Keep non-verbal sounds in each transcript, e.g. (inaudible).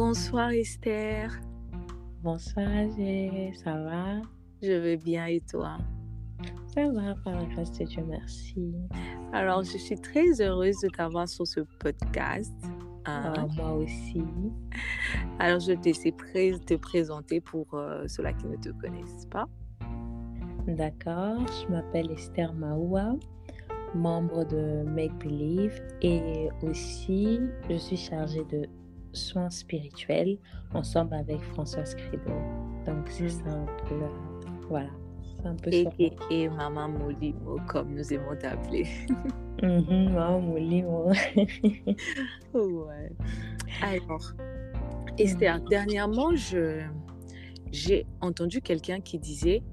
Bonsoir Esther. Bonsoir Agé, ça va? Je vais bien et toi? Ça va, par la grâce de Dieu, merci. Alors, je suis très heureuse de t'avoir sur ce podcast. Ah, moi aussi. Alors, je vais te te présenter pour euh, ceux-là qui ne te connaissent pas. D'accord, je m'appelle Esther Maoua, membre de Make Believe et aussi je suis chargée de soins spirituels ensemble avec Françoise Credo. Donc c'est ça un peu, voilà, c'est un peu Et, ça. et, et Maman Molimo, comme nous aimons t'appeler. (laughs) Mhm, maman Molimo. (laughs) ouais. Alors, Esther, dernièrement, je, j'ai entendu quelqu'un qui disait,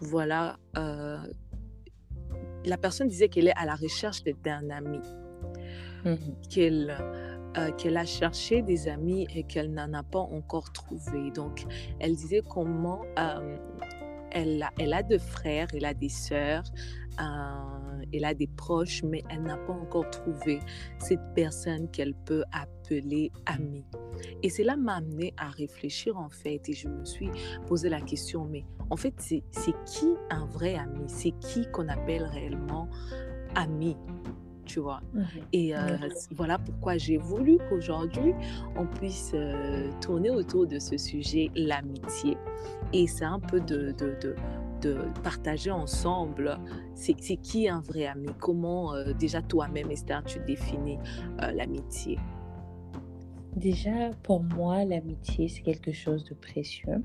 voilà, euh, la personne disait qu'elle est à la recherche d'un ami, Mhm, qu'elle euh, qu'elle a cherché des amis et qu'elle n'en a pas encore trouvé. Donc, elle disait comment euh, elle, a, elle a des frères, elle a des sœurs, euh, elle a des proches, mais elle n'a pas encore trouvé cette personne qu'elle peut appeler amie. Et cela m'a amené à réfléchir en fait, et je me suis posé la question, mais en fait, c'est qui un vrai ami? C'est qui qu'on appelle réellement ami tu vois. Et euh, voilà pourquoi j'ai voulu qu'aujourd'hui, on puisse euh, tourner autour de ce sujet, l'amitié. Et c'est un peu de, de, de, de partager ensemble, c'est qui un vrai ami Comment, euh, déjà toi-même, Esther, tu définis l'amitié? Déjà, pour moi, l'amitié, c'est quelque chose de précieux.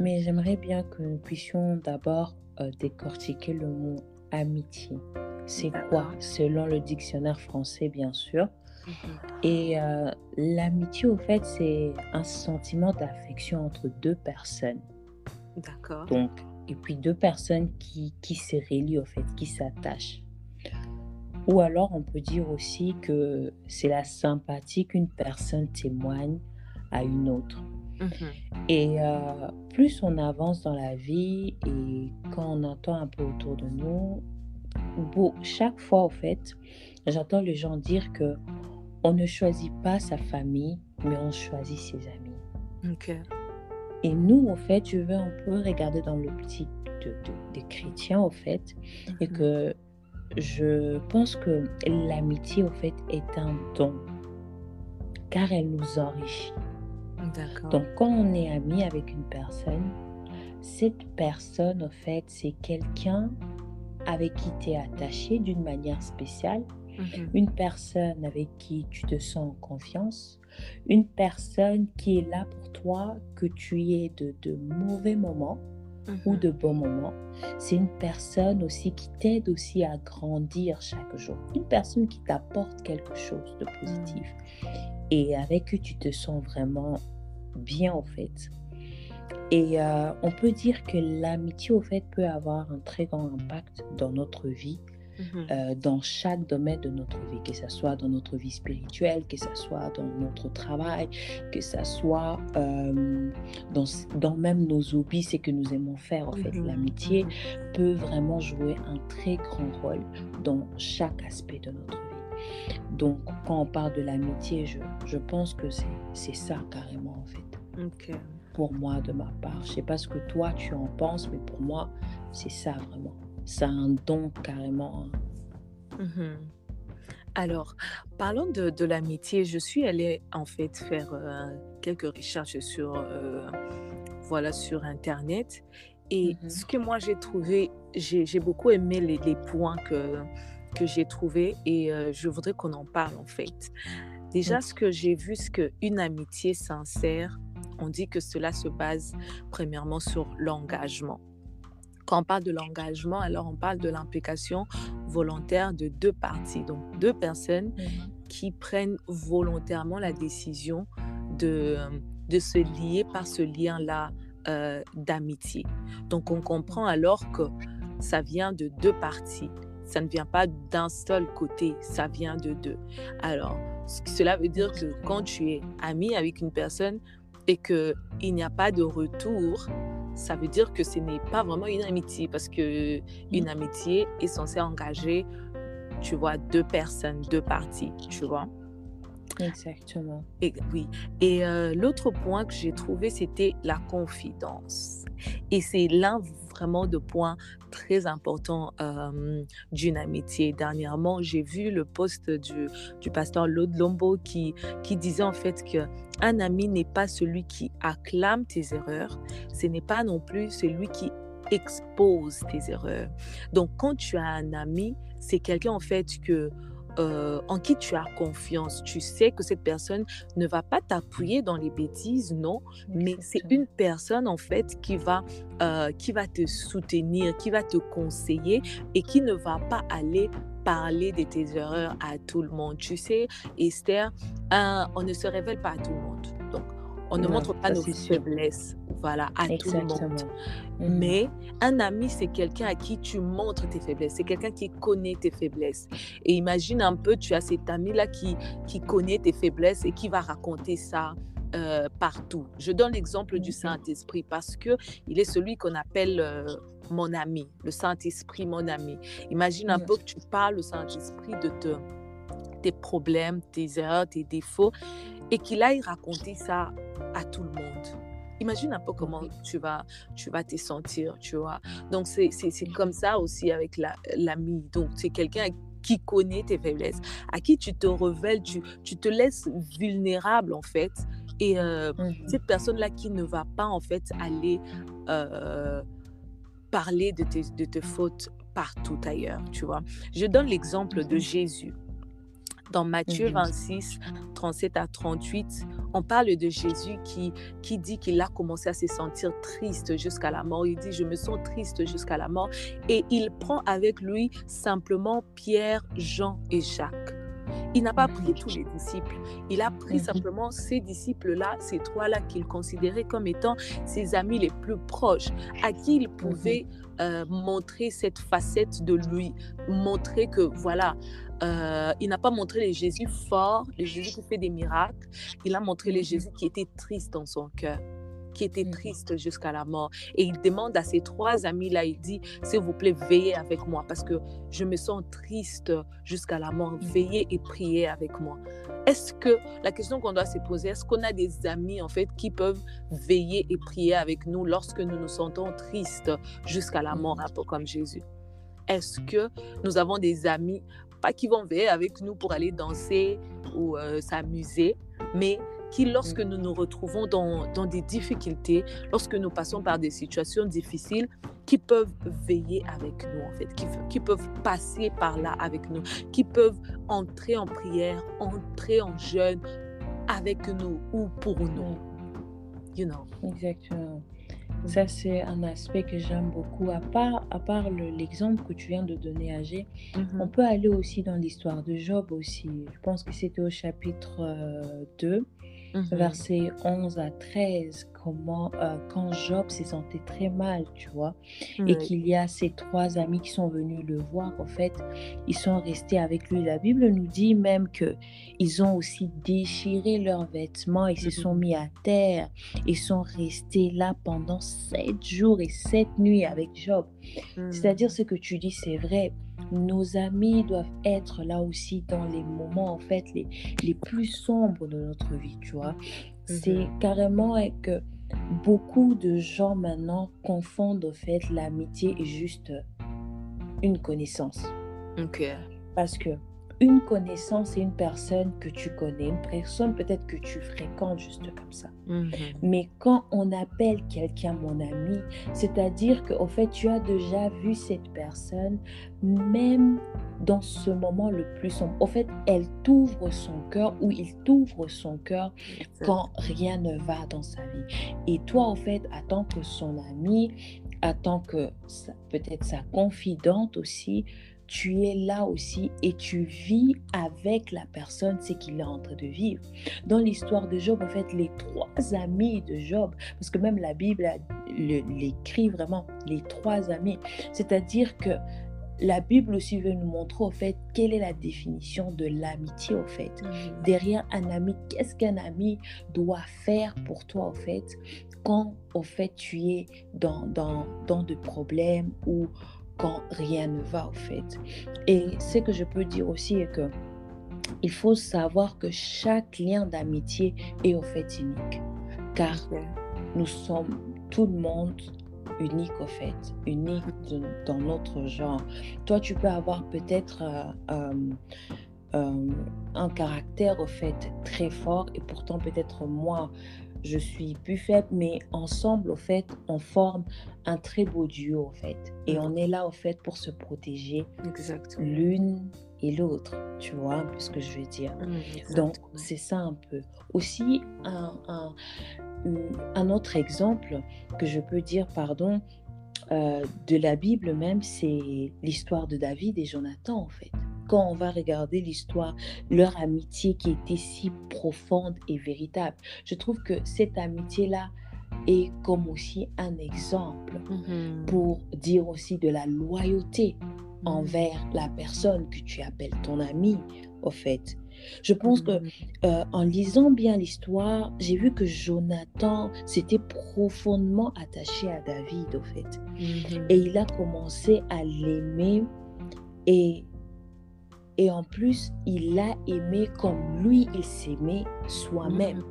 Mais j'aimerais bien que nous puissions d'abord décortiquer le mot amitié. C'est quoi? Selon le dictionnaire français, bien sûr. Mhm. Et euh, l'amitié, au fait, c'est un sentiment d'affection entre deux personnes. D'accord. Donc, et puis deux personnes qui, qui se relient, au fait, qui s'attachent. Ou alors, on peut dire aussi que c'est la sympathie qu'une personne témoigne à une autre. Mhm. Et euh, plus on avance dans la vie et quand on entend un peu autour de nous, beau- chaque fois, au fait, j'entends les gens dire que on ne choisit pas sa famille, mais on choisit ses amis. Ok. Et nous, au fait, je veux un peu regarder dans l'optique de, de- des chrétiens, au fait, et Mhm. que je pense que l'amitié, au fait, est un don, car elle nous enrichit. Donc, quand on est ami avec une personne, cette personne, en fait, c'est quelqu'un avec qui tu es attaché d'une manière spéciale, Mhm. une personne avec qui tu te sens en confiance, une personne qui est là pour toi, que tu aies de, de mauvais moments ou Mhm. de bons moments. C'est une personne aussi qui t'aide aussi à grandir chaque jour. Une personne qui t'apporte quelque chose de positif et avec qui tu te sens vraiment bien en fait. Et euh, on peut dire que l'amitié au fait peut avoir un très grand impact dans notre vie, Mhm. euh, dans chaque domaine de notre vie, que ce soit dans notre vie spirituelle, que ce soit dans notre travail, que ce soit euh, dans, dans même nos hobbies, ce que nous aimons faire en fait. Mhm. L'amitié Mhm. peut vraiment jouer un très grand rôle dans chaque aspect de notre vie. Donc, quand on parle de l'amitié, je, je pense que c'est c'est ça carrément en fait, Ok. Pour moi de ma part. Je sais pas ce que toi tu en penses, mais pour moi, c'est ça vraiment. C'est un don carrément. Mhm. Alors, parlons de, de l'amitié. Je suis allée en fait faire euh, quelques recherches sur, euh, voilà, sur Internet. Et Mhm. ce que moi j'ai trouvé, j'ai j'ai beaucoup aimé les, les points que, que j'ai trouvés et euh, je voudrais qu'on en parle en fait. Déjà, ce que j'ai vu, c'est qu'une amitié sincère, on dit que cela se base premièrement sur l'engagement. Quand on parle de l'engagement, alors on parle de l'implication volontaire de deux parties, donc deux personnes qui prennent volontairement la décision de, de se lier par ce lien-là euh, d'amitié. Donc on comprend alors que ça vient de deux parties. Ça ne vient pas d'un seul côté, ça vient de deux. Alors, cela veut dire que quand tu es ami avec une personne et qu'il n'y a pas de retour, ça veut dire que ce n'est pas vraiment une amitié parce que une amitié est censée engager, tu vois, deux personnes, deux parties, tu vois. Exactement. Et, oui. Et euh, l'autre point que j'ai trouvé, c'était la confidence. Et c'est l'un vraiment de points très importants euh, d'une amitié. Dernièrement, j'ai vu le post du, du pasteur Lode Lombo qui, qui disait en fait que un ami n'est pas celui qui acclame tes erreurs, ce n'est pas non plus celui qui expose tes erreurs. Donc, quand tu as un ami, c'est quelqu'un en fait que euh, en qui tu as confiance. Tu sais que cette personne ne va pas t'appuyer dans les bêtises, non, mais c'est une personne en fait qui va, euh, qui va te soutenir, qui va te conseiller et qui ne va pas aller parler de tes erreurs à tout le monde. Tu sais, Esther, on ne se révèle pas à tout le monde. On ne montre pas nos faiblesses voilà, à tout le monde. Mmh Mais un ami, c'est quelqu'un à qui tu montres tes faiblesses. C'est quelqu'un qui connaît tes faiblesses. Et imagine un peu, tu as cet ami-là qui, qui connaît tes faiblesses et qui va raconter ça euh, partout. Je donne l'exemple du mmh Saint-Esprit parce que il est celui qu'on appelle euh, mon ami, le Saint-Esprit, mon ami. Imagine un peu que tu parles au Saint-Esprit de te, tes problèmes, tes erreurs, tes défauts et qu'il aille raconter ça à tout le monde. Imagine un peu comment tu vas, tu vas te sentir, tu vois. Donc, c'est comme ça aussi avec l'ami. Donc, c'est quelqu'un qui connaît tes faiblesses, à qui tu te révèles, tu, tu te laisses vulnérable, en fait. Et euh, mmh cette personne-là qui ne va pas, en fait, aller euh, parler de tes, de tes fautes partout ailleurs, tu vois. Je donne l'exemple de mmh Jésus. Dans Matthieu 26, 37 à 38, on parle de Jésus qui, qui dit qu'il a commencé à se sentir triste jusqu'à la mort. Il dit, je me sens triste jusqu'à la mort. Et il prend avec lui simplement Pierre, Jean et Jacques. Il n'a pas pris tous les disciples. Il a pris simplement ces disciples-là, ces trois-là qu'il considérait comme étant ses amis les plus proches, à qui il pouvait euh, montrer cette facette de lui, montrer que voilà, euh, il n'a pas montré les Jésus forts, les Jésus qui fait des miracles. Il a montré les Jésus qui étaient tristes dans son cœur, qui mmh tristes jusqu'à la mort. Et il demande à ses trois amis-là, il dit, s'il vous plaît, veillez avec moi parce que je me sens triste jusqu'à la mort. Veillez et priez avec moi. Est-ce que, la question qu'on doit se poser, est-ce qu'on a des amis en fait qui peuvent veiller et prier avec nous lorsque nous nous sentons tristes jusqu'à la mort, un peu comme Jésus? Est-ce que nous avons des amis pas qui vont veiller avec nous pour aller danser ou euh, s'amuser, mais qui, lorsque nous nous retrouvons dans, dans, des difficultés, lorsque nous passons par des situations difficiles, qui peuvent veiller avec nous, en fait, qui, qui peuvent passer par là avec nous, qui peuvent entrer en prière, entrer en jeûne avec nous ou pour nous. You know? Exactement. Ça, c'est un aspect que j'aime beaucoup. À part, à part l'exemple que tu viens de donner à G, on peut aller aussi dans l'histoire de Job aussi. Je pense que c'était au chapitre 2. Versets 11 à 13, comment, euh, quand Job s'est senti très mal, tu vois, et qu'il y a ces trois amis qui sont venus le voir, en fait, ils sont restés avec lui. La Bible nous dit même que ils ont aussi déchiré leurs vêtements et se sont mis à terre et sont restés là pendant sept jours et sept nuits avec Job. Mmh. C'est-à-dire ce que tu dis, c'est vrai nos amis doivent être là aussi dans les moments en fait les, les plus sombres de notre vie, tu vois. C'est mmh carrément que beaucoup de gens maintenant confondent en fait l'amitié et juste une connaissance. Ok. Parce que une connaissance et une personne que tu connais, une personne peut-être que tu fréquentes juste comme ça. Mhm. Mais quand on appelle quelqu'un mon ami, c'est-à-dire qu'en fait, tu as déjà vu cette personne, même dans ce moment le plus sombre. En fait, elle t'ouvre son cœur ou il t'ouvre son cœur quand rien ne va dans sa vie. Et toi, en fait, en tant que son ami, en tant que peut-être sa confidente aussi, tu es là aussi et tu vis avec la personne ce qu'il est en train de vivre. Dans l'histoire de Job, en fait, les trois amis de Job, parce que même la Bible l'écrit vraiment, les trois amis, c'est-à-dire que la Bible aussi veut nous montrer au fait quelle est la définition de l'amitié au fait. Mmh. Derrière un ami, qu'est-ce qu'un ami doit faire pour toi au fait quand au fait tu es dans, dans, dans de problèmes ou quand rien ne va, au fait. Et ce que je peux dire aussi est que il faut savoir que chaque lien d'amitié est au fait unique. Car nous sommes tout le monde unique au fait, unique dans notre genre. Toi, tu peux avoir peut-être euh, euh, un caractère au fait très fort et pourtant peut-être moi, je suis plus faible, mais ensemble, au fait, on forme un très beau duo, au fait. Et on est là, au fait, pour se protéger l'une et l'autre. Tu vois un peu ce que je veux dire. Mmh, Donc, c'est ça un peu. Aussi, un, un, autre exemple que je peux dire, pardon, euh, de la Bible même, c'est l'histoire de David et Jonathan, en fait quand on va regarder l'histoire, leur amitié qui était si profonde et véritable. Je trouve que cette amitié-là est comme aussi un exemple mmh pour dire aussi de la loyauté mmh envers la personne que tu appelles ton ami, au fait. Je pense que mmh euh, en lisant bien l'histoire, j'ai vu que Jonathan s'était profondément attaché à David, au fait. Et il a commencé à l'aimer et et en plus, il l'a aimé comme lui, il s'aimait soi-même.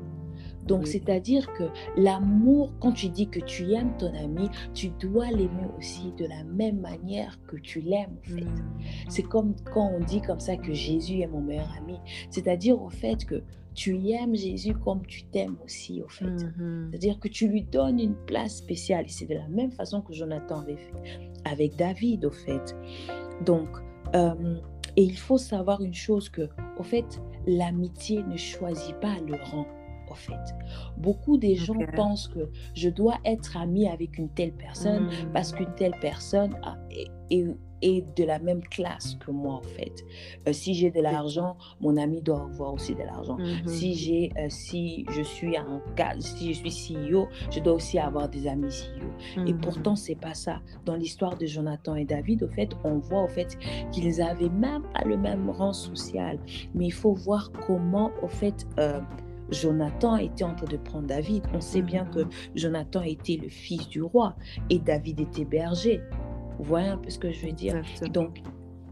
Donc, c'est-à-dire que l'amour, quand tu dis que tu aimes ton ami, tu dois l'aimer aussi de la même manière que tu l'aimes, en fait. Mmh. C'est comme quand on dit comme ça que Jésus est mon meilleur ami. C'est-à-dire, au fait, que tu aimes Jésus comme tu t'aimes aussi, au fait. Mmh c'est-à-dire que tu lui donnes une place spéciale. Et c'est de la même façon que Jonathan avait fait avec David, au fait. Donc, euh, et il faut savoir une chose que, au fait, l'amitié ne choisit pas le rang. Au fait, beaucoup des gens pensent que je dois être ami avec une telle personne mmh. parce qu'une telle personne a, est, est de la même classe que moi, en fait. Euh, si j'ai de l'argent, mon ami doit avoir aussi de l'argent. Mm-hmm. Si j'ai, euh, si je suis un si je suis CEO, je dois aussi avoir des amis CEO. Et mm-hmm. pourtant, c'est pas ça. Dans l'histoire de Jonathan et David, au fait, on voit au fait qu'ils avaient même pas le même rang social. Mais il faut voir comment, au fait, euh, Jonathan était en train de prendre David. On sait bien que mm-hmm. Jonathan était le fils du roi et David était berger. Vous voyez un peu ce que je veux dire Donc,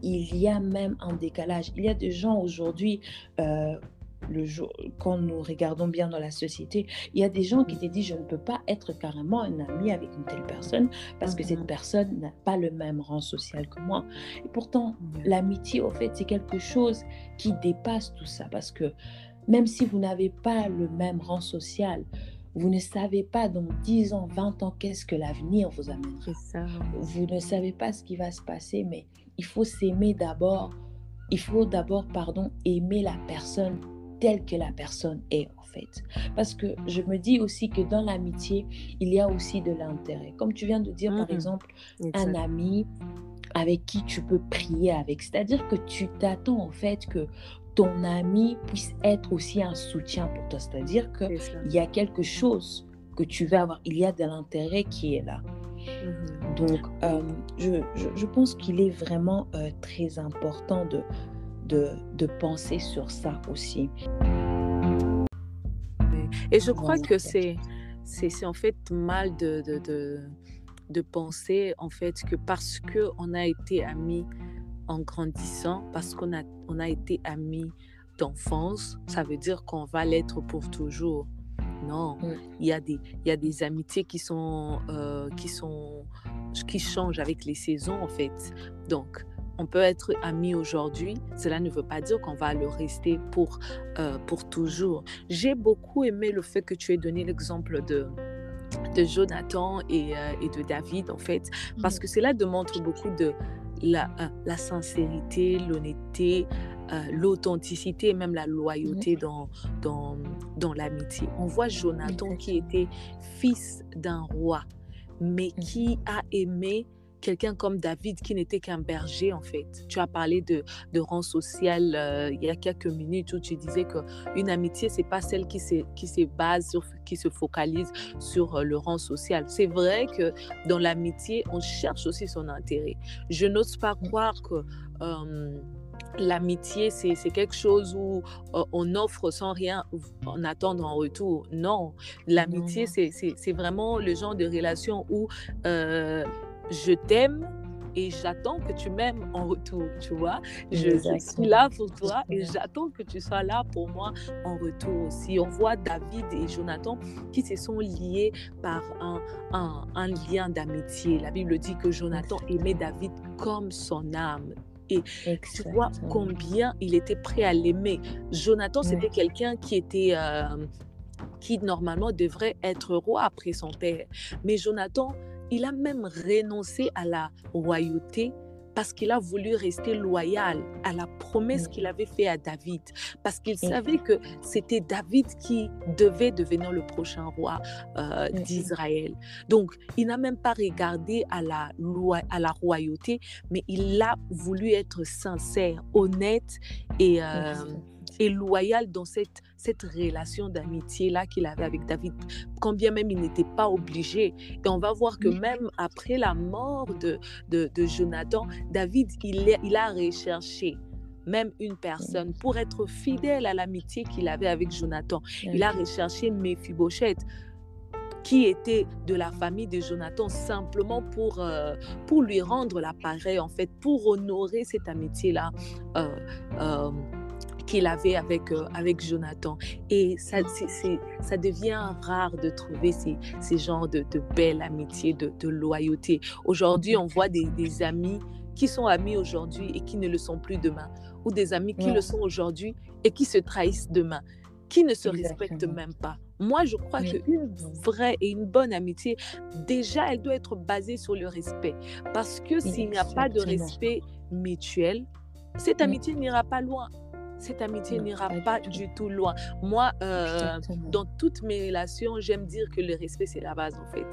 il y a même un décalage. Il y a des gens aujourd'hui, euh, le jour, quand nous regardons bien dans la société, il y a des gens qui te disent je ne peux pas être carrément un ami avec une telle personne parce que cette mm-hmm. personne n'a pas le même rang social que moi. Et pourtant, l'amitié, au fait, c'est quelque chose qui dépasse tout ça parce que même si vous n'avez pas le même rang social, vous ne savez pas dans 10 ans, 20 ans, qu'est-ce que l'avenir vous amènera. Ça. Vous ne savez pas ce qui va se passer, mais il faut s'aimer d'abord. Il faut d'abord, pardon, aimer la personne telle que la personne est en fait. Parce que je me dis aussi que dans l'amitié, il y a aussi de l'intérêt. Comme tu viens de dire, par exemple, un ami avec qui tu peux prier avec. C'est-à-dire que tu t'attends en fait que ton ami puisse être aussi un soutien pour toi. C'est-à-dire qu'il y a quelque chose que tu veux avoir, il y a de l'intérêt qui est là. Mhm. Donc, euh, je, je, pense qu'il est vraiment euh, très important de, de, de, penser sur ça aussi. Et je crois que c'est, c'est, en fait mal de, de, de, penser en fait que parce qu'on a été amis en grandissant, parce qu'on a, on a été amis d'enfance, ça veut dire qu'on va l'être pour toujours. Non, il y, a des, il y a des amitiés qui sont, euh, qui sont, qui changent avec les saisons en fait. Donc, on peut être amis aujourd'hui, cela ne veut pas dire qu'on va le rester pour, euh, pour toujours. J'ai beaucoup aimé le fait que tu aies donné l'exemple de, de Jonathan et, euh, et, de David, en fait, parce que cela démontre beaucoup de, la, euh, la sincérité, l'honnêteté, euh, l'authenticité et même la loyauté dans, dans, dans l'amitié. On voit Jonathan qui était fils d'un roi, mais qui a aimé quelqu'un comme David qui n'était qu'un berger en fait. Tu as parlé de, de rang social euh, il y a quelques minutes où tu disais qu'une amitié, c'est pas celle qui se, qui se base sur, qui se focalise sur euh, le rang social. C'est vrai que dans l'amitié, on cherche aussi son intérêt. Je n'ose pas croire que... Euh, l'amitié, c'est quelque chose où on offre sans rien en attendre en retour. Non, l'amitié, c'est vraiment le genre de relation où je t'aime et j'attends que tu m'aimes en retour, tu vois. Je, suis là pour toi et j'attends que tu sois là pour moi en retour aussi. On voit David et Jonathan qui se sont liés par un, un, lien d'amitié. La Bible dit que Jonathan aimait David comme son âme. Et tu vois combien il était prêt à l'aimer. Jonathan, c'était quelqu'un qui était... Euh, qui normalement devrait être roi après son père. Mais Jonathan, il a même renoncé à la royauté parce qu'il a voulu rester loyal à la promesse qu'il avait faite à David, parce qu'il savait que c'était David qui devait devenir le prochain roi euh, d'Israël. Donc, il n'a même pas regardé à la, à la royauté, mais il a voulu être sincère, honnête et... Euh, et loyal dans cette, cette relation d'amitié-là qu'il avait avec David, quand bien même il n'était pas obligé. Et on va voir que même après la mort de, de, Jonathan, David, il, il a recherché même une personne pour être fidèle à l'amitié qu'il avait avec Jonathan. Il a recherché Mephibosheth qui était de la famille de Jonathan simplement pour, euh, pour lui rendre l'appareil, en fait, pour honorer cette amitié-là. Euh, euh, qu'il avait avec, euh, avec Jonathan. Et ça, ça devient rare de trouver ces, ces genres de, de belles amitiés, de, de loyauté. Aujourd'hui, on voit des, des, amis qui sont amis aujourd'hui et qui ne le sont plus demain, ou des amis qui le sont aujourd'hui et qui se trahissent demain, qui ne se respectent même pas. Moi, je crois qu'une vraie et une bonne amitié, déjà, elle doit être basée sur le respect. Parce que s'il n'y a pas de respect mutuel, cette amitié n'ira pas loin cette amitié n'ira pas du tout loin. Moi, euh, dans toutes mes relations, j'aime dire que le respect, c'est la base, en fait.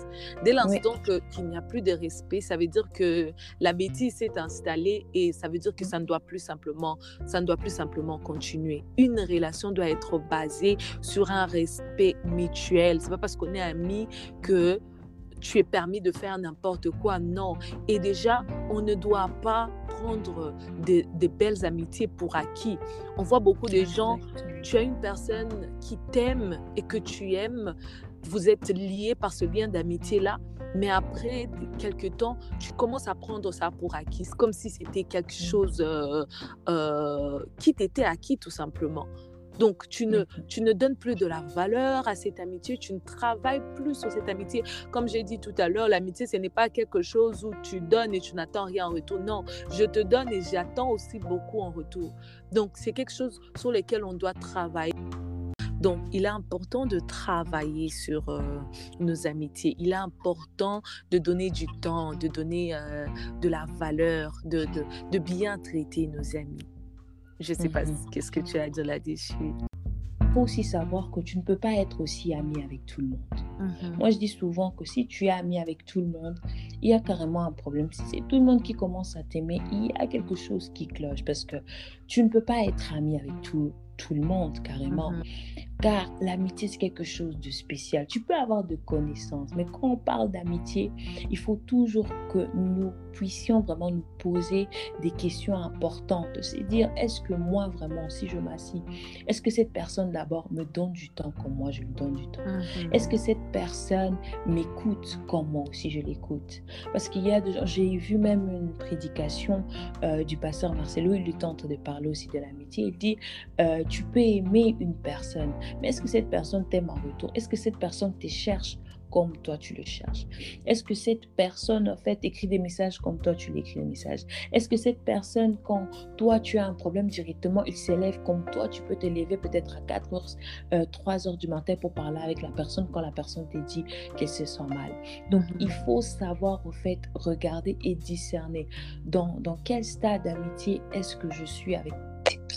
Dès l'instant qu'il n'y a plus de respect, ça veut dire que la bêtise s'est installée et ça veut dire que ça ne doit plus simplement, ça ne doit plus simplement continuer. Une relation doit être basée sur un respect mutuel. C'est pas parce qu'on est amis que tu es permis de faire n'importe quoi. Non. Et déjà, on ne doit pas prendre des, belles amitiés pour acquis. On voit beaucoup de gens, tu as une personne qui t'aime et que tu aimes, vous êtes liés par ce lien d'amitié-là, mais après quelques temps, tu commences à prendre ça pour acquis, comme si c'était quelque chose euh, euh, qui t'était acquis tout simplement. Donc, tu ne, tu ne donnes plus de la valeur à cette amitié, tu ne travailles plus sur cette amitié. Comme j'ai dit tout à l'heure, l'amitié, ce n'est pas quelque chose où tu donnes et tu n'attends rien en retour. Non, je te donne et j'attends aussi beaucoup en retour. Donc, c'est quelque chose sur lequel on doit travailler. Donc, il est important de travailler sur euh, nos amitiés. Il est important de donner du temps, de donner euh, de la valeur, de, de, de bien traiter nos amis. Je ne sais pas mmh qu'est-ce que tu as dit là-dessus. Il faut aussi savoir que tu ne peux pas être aussi ami avec tout le monde. Mmh Moi, je dis souvent que si tu es ami avec tout le monde, il y a carrément un problème. Si c'est tout le monde qui commence à t'aimer, il y a quelque chose qui cloche parce que tu ne peux pas être ami avec tout, tout le monde carrément. Mmh car l'amitié, c'est quelque chose de spécial. Tu peux avoir de connaissances, mais quand on parle d'amitié, il faut toujours que nous puissions vraiment nous poser des questions importantes. C'est dire, est-ce que moi vraiment, si je m'assis, est-ce que cette personne d'abord me donne du temps comme moi je lui donne du temps? Mhm. Est-ce que cette personne m'écoute comme moi aussi je l'écoute? Parce qu'il y a, j'ai vu même une prédication euh, du pasteur Marcelo, il lui tente de parler aussi de l'amitié. Il dit, euh, tu peux aimer une personne, mais est-ce que cette personne t'aime en retour? Est-ce que cette personne te cherche comme toi tu le cherches? Est-ce que cette personne, en fait, écrit des messages comme toi tu l'écris des messages? Est-ce que cette personne, quand toi tu as un problème directement, il s'élève comme toi, tu peux te lever peut-être à 4 heures, 3 euh, heures du matin pour parler avec la personne quand la personne te dit qu'elle se sent mal? Donc, il mm-hmm. faut savoir, en fait, regarder et discerner dans, dans quel stade d'amitié est-ce que je suis avec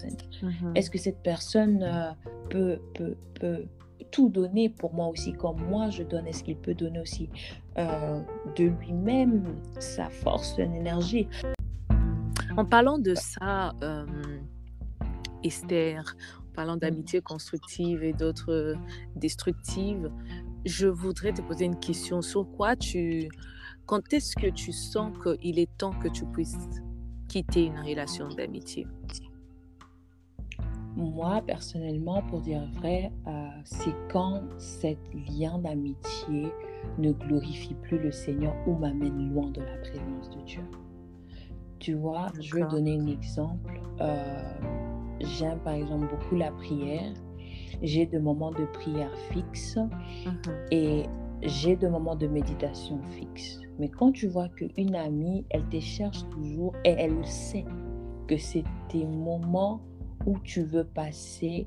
Mm-hmm. Est-ce que cette personne euh, peut, peut, peut, tout donner pour moi aussi comme moi je donne Est-ce qu'il peut donner aussi euh, de lui-même sa force, son énergie? En parlant de ça, euh, Esther, en parlant d'amitié constructive et d'autres destructives, je voudrais te poser une question. Sur quoi tu... Quand est-ce que tu sens qu'il est temps que tu puisses quitter une relation d'amitié? Moi, personnellement, pour dire vrai, euh, c'est quand cet lien d'amitié ne glorifie plus le Seigneur ou m'amène loin de la présence de Dieu. Tu vois, je vais donner un exemple. Euh, j'aime par exemple beaucoup la prière. J'ai des moments de prière fixes mmh et j'ai des moments de méditation fixes. Mais quand tu vois qu'une amie, elle te cherche toujours et elle sait que c'est tes moments où tu veux passer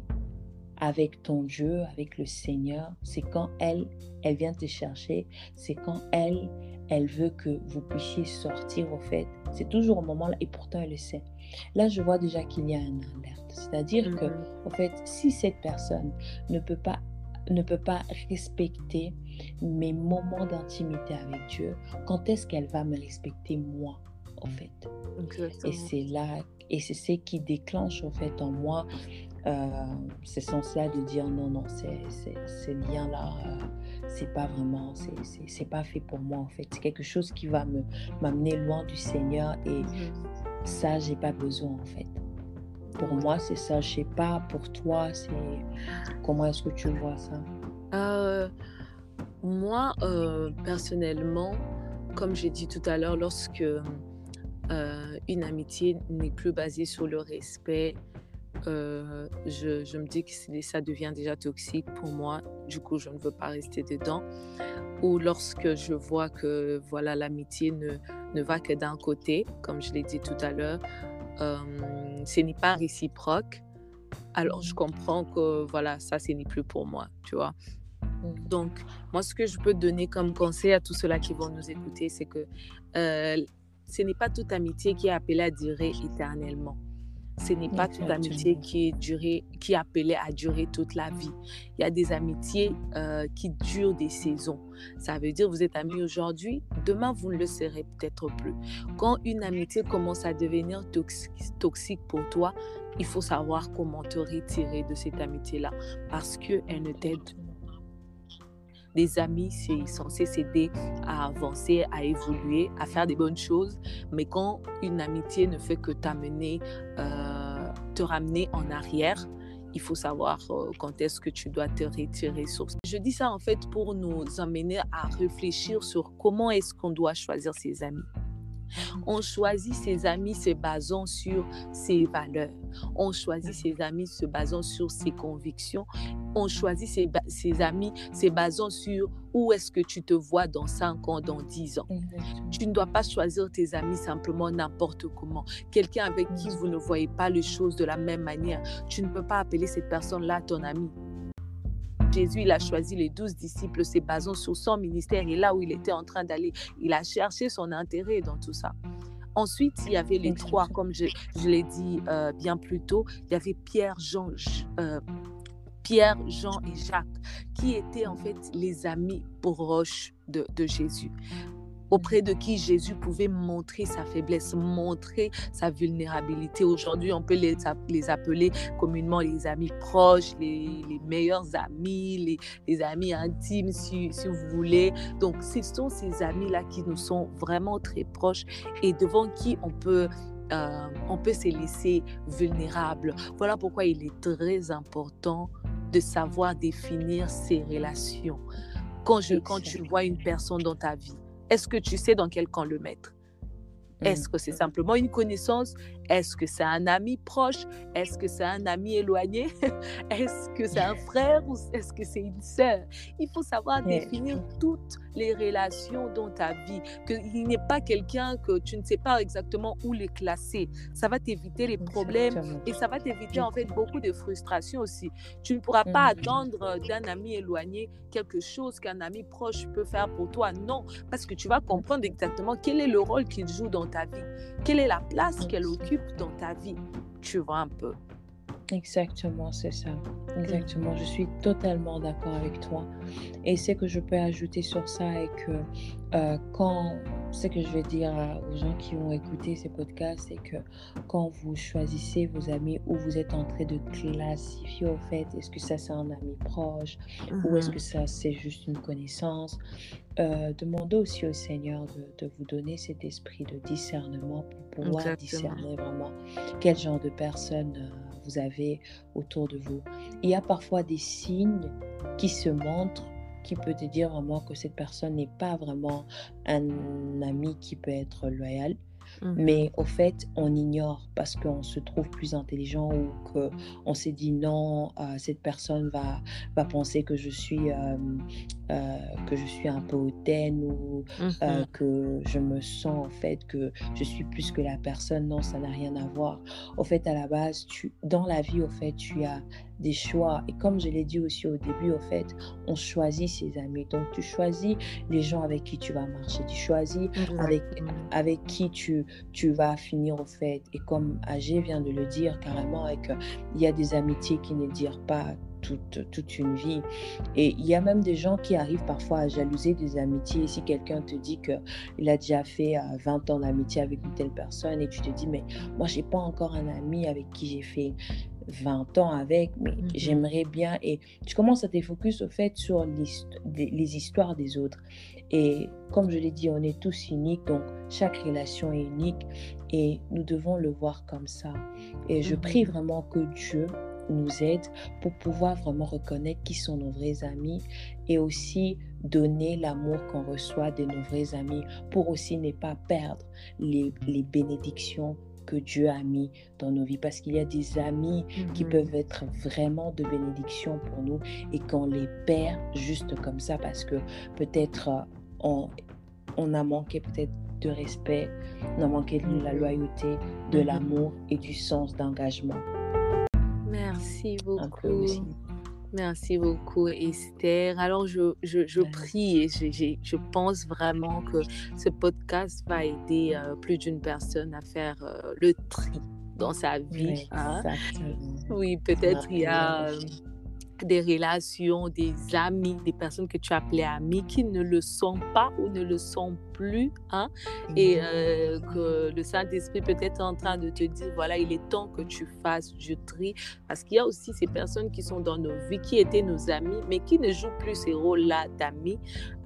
avec ton Dieu, avec le Seigneur, c'est quand elle, elle vient te chercher, c'est quand elle, elle veut que vous puissiez sortir au fait. C'est toujours au moment là, et pourtant elle le sait. Là, je vois déjà qu'il y a un alerte. C'est-à-dire que, en mm-hmm. fait, si cette personne ne peut pas ne peut pas respecter mes moments d'intimité avec Dieu, quand est-ce qu'elle va me respecter moi, en fait Et c'est là, et c'est ce qui déclenche, en fait, en moi euh, ce sens-là de dire non, non, ces liens-là, euh, c'est pas vraiment, c'est pas fait pour moi en fait. C'est quelque chose qui va me m'amener loin du Seigneur et mmh ça, j'ai pas besoin en fait. Pour moi, c'est ça. Je sais pas, pour toi, c'est comment est-ce que tu vois ça? Euh, Moi, personnellement, comme j'ai dit tout à l'heure, lorsque une amitié n'est plus basée sur le respect, euh, je, me dis que ça devient déjà toxique pour moi. Du coup, je ne veux pas rester dedans. Ou lorsque je vois que voilà l'amitié ne, va que d'un côté, comme je l'ai dit tout à l'heure, euh, ce n'est pas réciproque. Alors, je comprends que voilà, ça, ce n'est plus pour moi, tu vois. Donc, moi, ce que je peux donner comme conseil à tous ceux-là qui vont nous écouter, c'est que euh, ce n'est pas toute amitié qui est appelée à durer éternellement ce n'est pas toute amitié qui est durée, qui est appelée à durer toute la vie. Il y a des amitiés euh, qui durent des saisons. Ça veut dire vous êtes amis aujourd'hui, demain vous ne le serez peut-être plus. Quand une amitié commence à devenir toxique pour toi, il faut savoir comment te retirer de cette amitié-là parce qu'elle ne t'aide des amis, c'est censé s'aider à avancer, à évoluer, à faire des bonnes choses. Mais quand une amitié ne fait que t'amener, euh, te ramener en arrière, il faut savoir euh, quand est-ce que tu dois te retirer sur Je dis ça en fait pour nous amener à réfléchir sur comment est-ce qu'on doit choisir ses amis. On choisit ses amis se basant sur ses valeurs. On choisit ses amis se basant sur ses convictions. On choisit ses, amis se basant sur où est-ce que tu te vois dans 5 ans, dans 10 ans. Tu ne dois pas choisir tes amis simplement n'importe comment. Quelqu'un avec qui vous ne voyez pas les choses de la même manière. Tu ne peux pas appeler cette personne-là ton ami. Jésus, il a choisi les douze disciples, se basant sur son ministère et là où il était en train d'aller, il a cherché son intérêt dans tout ça. Ensuite, il y avait les trois, comme je, l'ai dit euh, bien plus tôt, il y avait Pierre, Jean, euh, Pierre, Jean et Jacques, qui étaient en fait les amis proches de, de Jésus auprès de qui Jésus pouvait montrer sa faiblesse, montrer sa vulnérabilité. Aujourd'hui, on peut les, les, appeler communément les amis proches, les, les meilleurs amis, les, les amis intimes, si, si, vous voulez. Donc, ce sont ces amis-là qui nous sont vraiment très proches et devant qui on peut euh, on peut se laisser vulnérable. Voilà pourquoi il est très important de savoir définir ses relations. Quand, je, quand tu vois une personne dans ta vie, est-ce que tu sais dans quel camp le mettre Est-ce que c'est simplement une connaissance? Est-ce que c'est un ami proche? Est-ce que c'est un ami éloigné? (laughs) Est-ce que c'est un frère ou est-ce que c'est une sœur? Il faut savoir définir toutes les relations dans ta vie. Qu'il n'est pas quelqu'un que tu ne sais pas exactement où les classer. Ça va t'éviter les problèmes et ça va t'éviter en fait beaucoup de frustration aussi. Tu ne pourras pas attendre d'un ami éloigné quelque chose qu'un ami proche peut faire pour toi. Non, parce que tu vas comprendre exactement quel est le rôle qu'il joue dans ta vie, quelle est la place qu'elle occupe dans ta vie. Tu vois un peu. Exactement, c'est ça. Exactement. Je suis totalement d'accord avec toi. Et ce que je peux ajouter sur ça est que euh, quand, ce que je vais dire aux gens qui ont écouté ces podcasts, c'est que quand vous choisissez vos amis ou vous êtes en train de classifier au fait, est-ce que ça c'est un ami proche ou est-ce mm-hmm. que ça c'est juste une connaissance, euh, demandez aussi au Seigneur de, vous donner cet esprit de discernement pour pouvoir discerner vraiment quel genre de personne euh, vous avez autour de vous. Il y a parfois des signes qui se montrent qui peut te dire vraiment que cette personne n'est pas vraiment un ami qui peut être loyal. Mhm. Mais au fait, on ignore parce qu'on se trouve plus intelligent ou qu'on s'est dit non, euh, cette personne va, va penser que je suis, euh, euh, que je suis un peu hautaine ou euh, Mhm. que je me sens en fait que je suis plus que la personne. Non, ça n'a rien à voir. Au fait, à la base, tu, dans la vie, au fait, tu as des choix. Et comme je l'ai dit aussi au début, au fait, on choisit ses amis. Donc, tu choisis les gens avec qui tu vas marcher. Tu choisis avec, avec qui tu, tu vas finir au fait. Et comme AG vient de le dire carrément, euh, il y a des amitiés qui ne durent pas toute, toute une vie. Et il y a même des gens qui arrivent parfois à jalouser des amitiés. Si quelqu'un te dit qu'il a déjà fait euh, 20 ans d'amitié avec une telle personne et tu te dis, mais moi, j'ai pas encore un ami avec qui j'ai fait 20 ans avec, mais Mhm. j'aimerais bien. Et tu commences à te focus au fait sur les histoires des autres. Et comme je l'ai dit, on est tous uniques, donc chaque relation est unique et nous devons le voir comme ça. Et je Mhm. prie vraiment que Dieu nous aide pour pouvoir vraiment reconnaître qui sont nos vrais amis et aussi donner l'amour qu'on reçoit de nos vrais amis pour aussi ne pas perdre les, les bénédictions que Dieu a mis dans nos vies parce qu'il y a des amis qui Mhm. peuvent être vraiment de bénédiction pour nous et qu'on les perd juste comme ça parce que peut-être euh, on, on a manqué peut-être de respect, on a manqué de la Mhm. loyauté, de Mhm. l'amour et du sens d'engagement. Merci beaucoup. Merci beaucoup, Esther. Alors, je, je, je prie et je, je pense vraiment que ce podcast va aider euh, plus d'une personne à faire euh, le tri dans sa vie. hein. Oui, peut-être il y a euh, des relations, des amis, des personnes que tu appelais amis qui ne le sont pas ou ne le sont plus. Hein? et euh, que le Saint-Esprit peut être en train de te dire, voilà, il est temps que tu fasses du tri, parce qu'il y a aussi ces personnes qui sont dans nos vies, qui étaient nos amis, mais qui ne jouent plus ces rôles-là d'amis.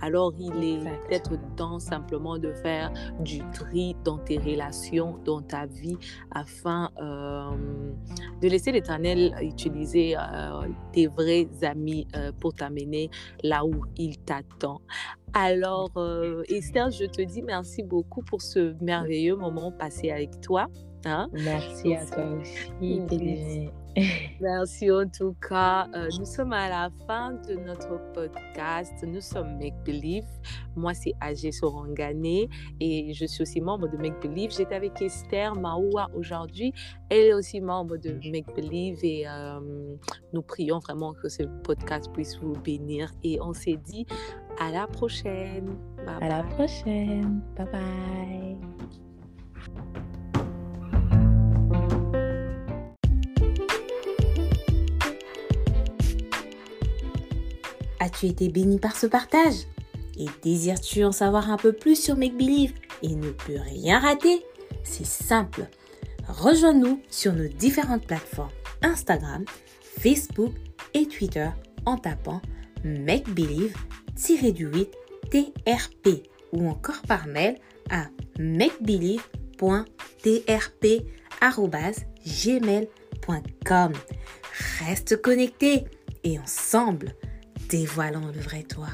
Alors, il est peut-être temps simplement de faire du tri dans tes relations, dans ta vie, afin euh, de laisser l'Éternel utiliser euh, tes vrais amis euh, pour t'amener là où il t'attend. Alors, Esther, je te dis merci beaucoup pour ce merveilleux moment passé avec toi. hein. Merci à toi aussi. (laughs) Merci en tout cas. Euh, nous sommes à la fin de notre podcast. Nous sommes Make Believe. Moi, c'est Agé Sorangane et je suis aussi membre de Make Believe. J'étais avec Esther Maoua aujourd'hui. Elle est aussi membre de Make Believe et euh, nous prions vraiment que ce podcast puisse vous bénir. Et on s'est dit à la prochaine. Bye À la prochaine. Bye bye. As-tu été béni par ce partage? Et désires-tu en savoir un peu plus sur Make Believe et ne plus rien rater? C'est simple. Rejoins-nous sur nos différentes plateformes Instagram, Facebook et Twitter en tapant Make Believe-du-8 TRP ou encore par mail à makebelieve.trp@gmail.com. Reste connecté et ensemble, dévoilons le vrai toi.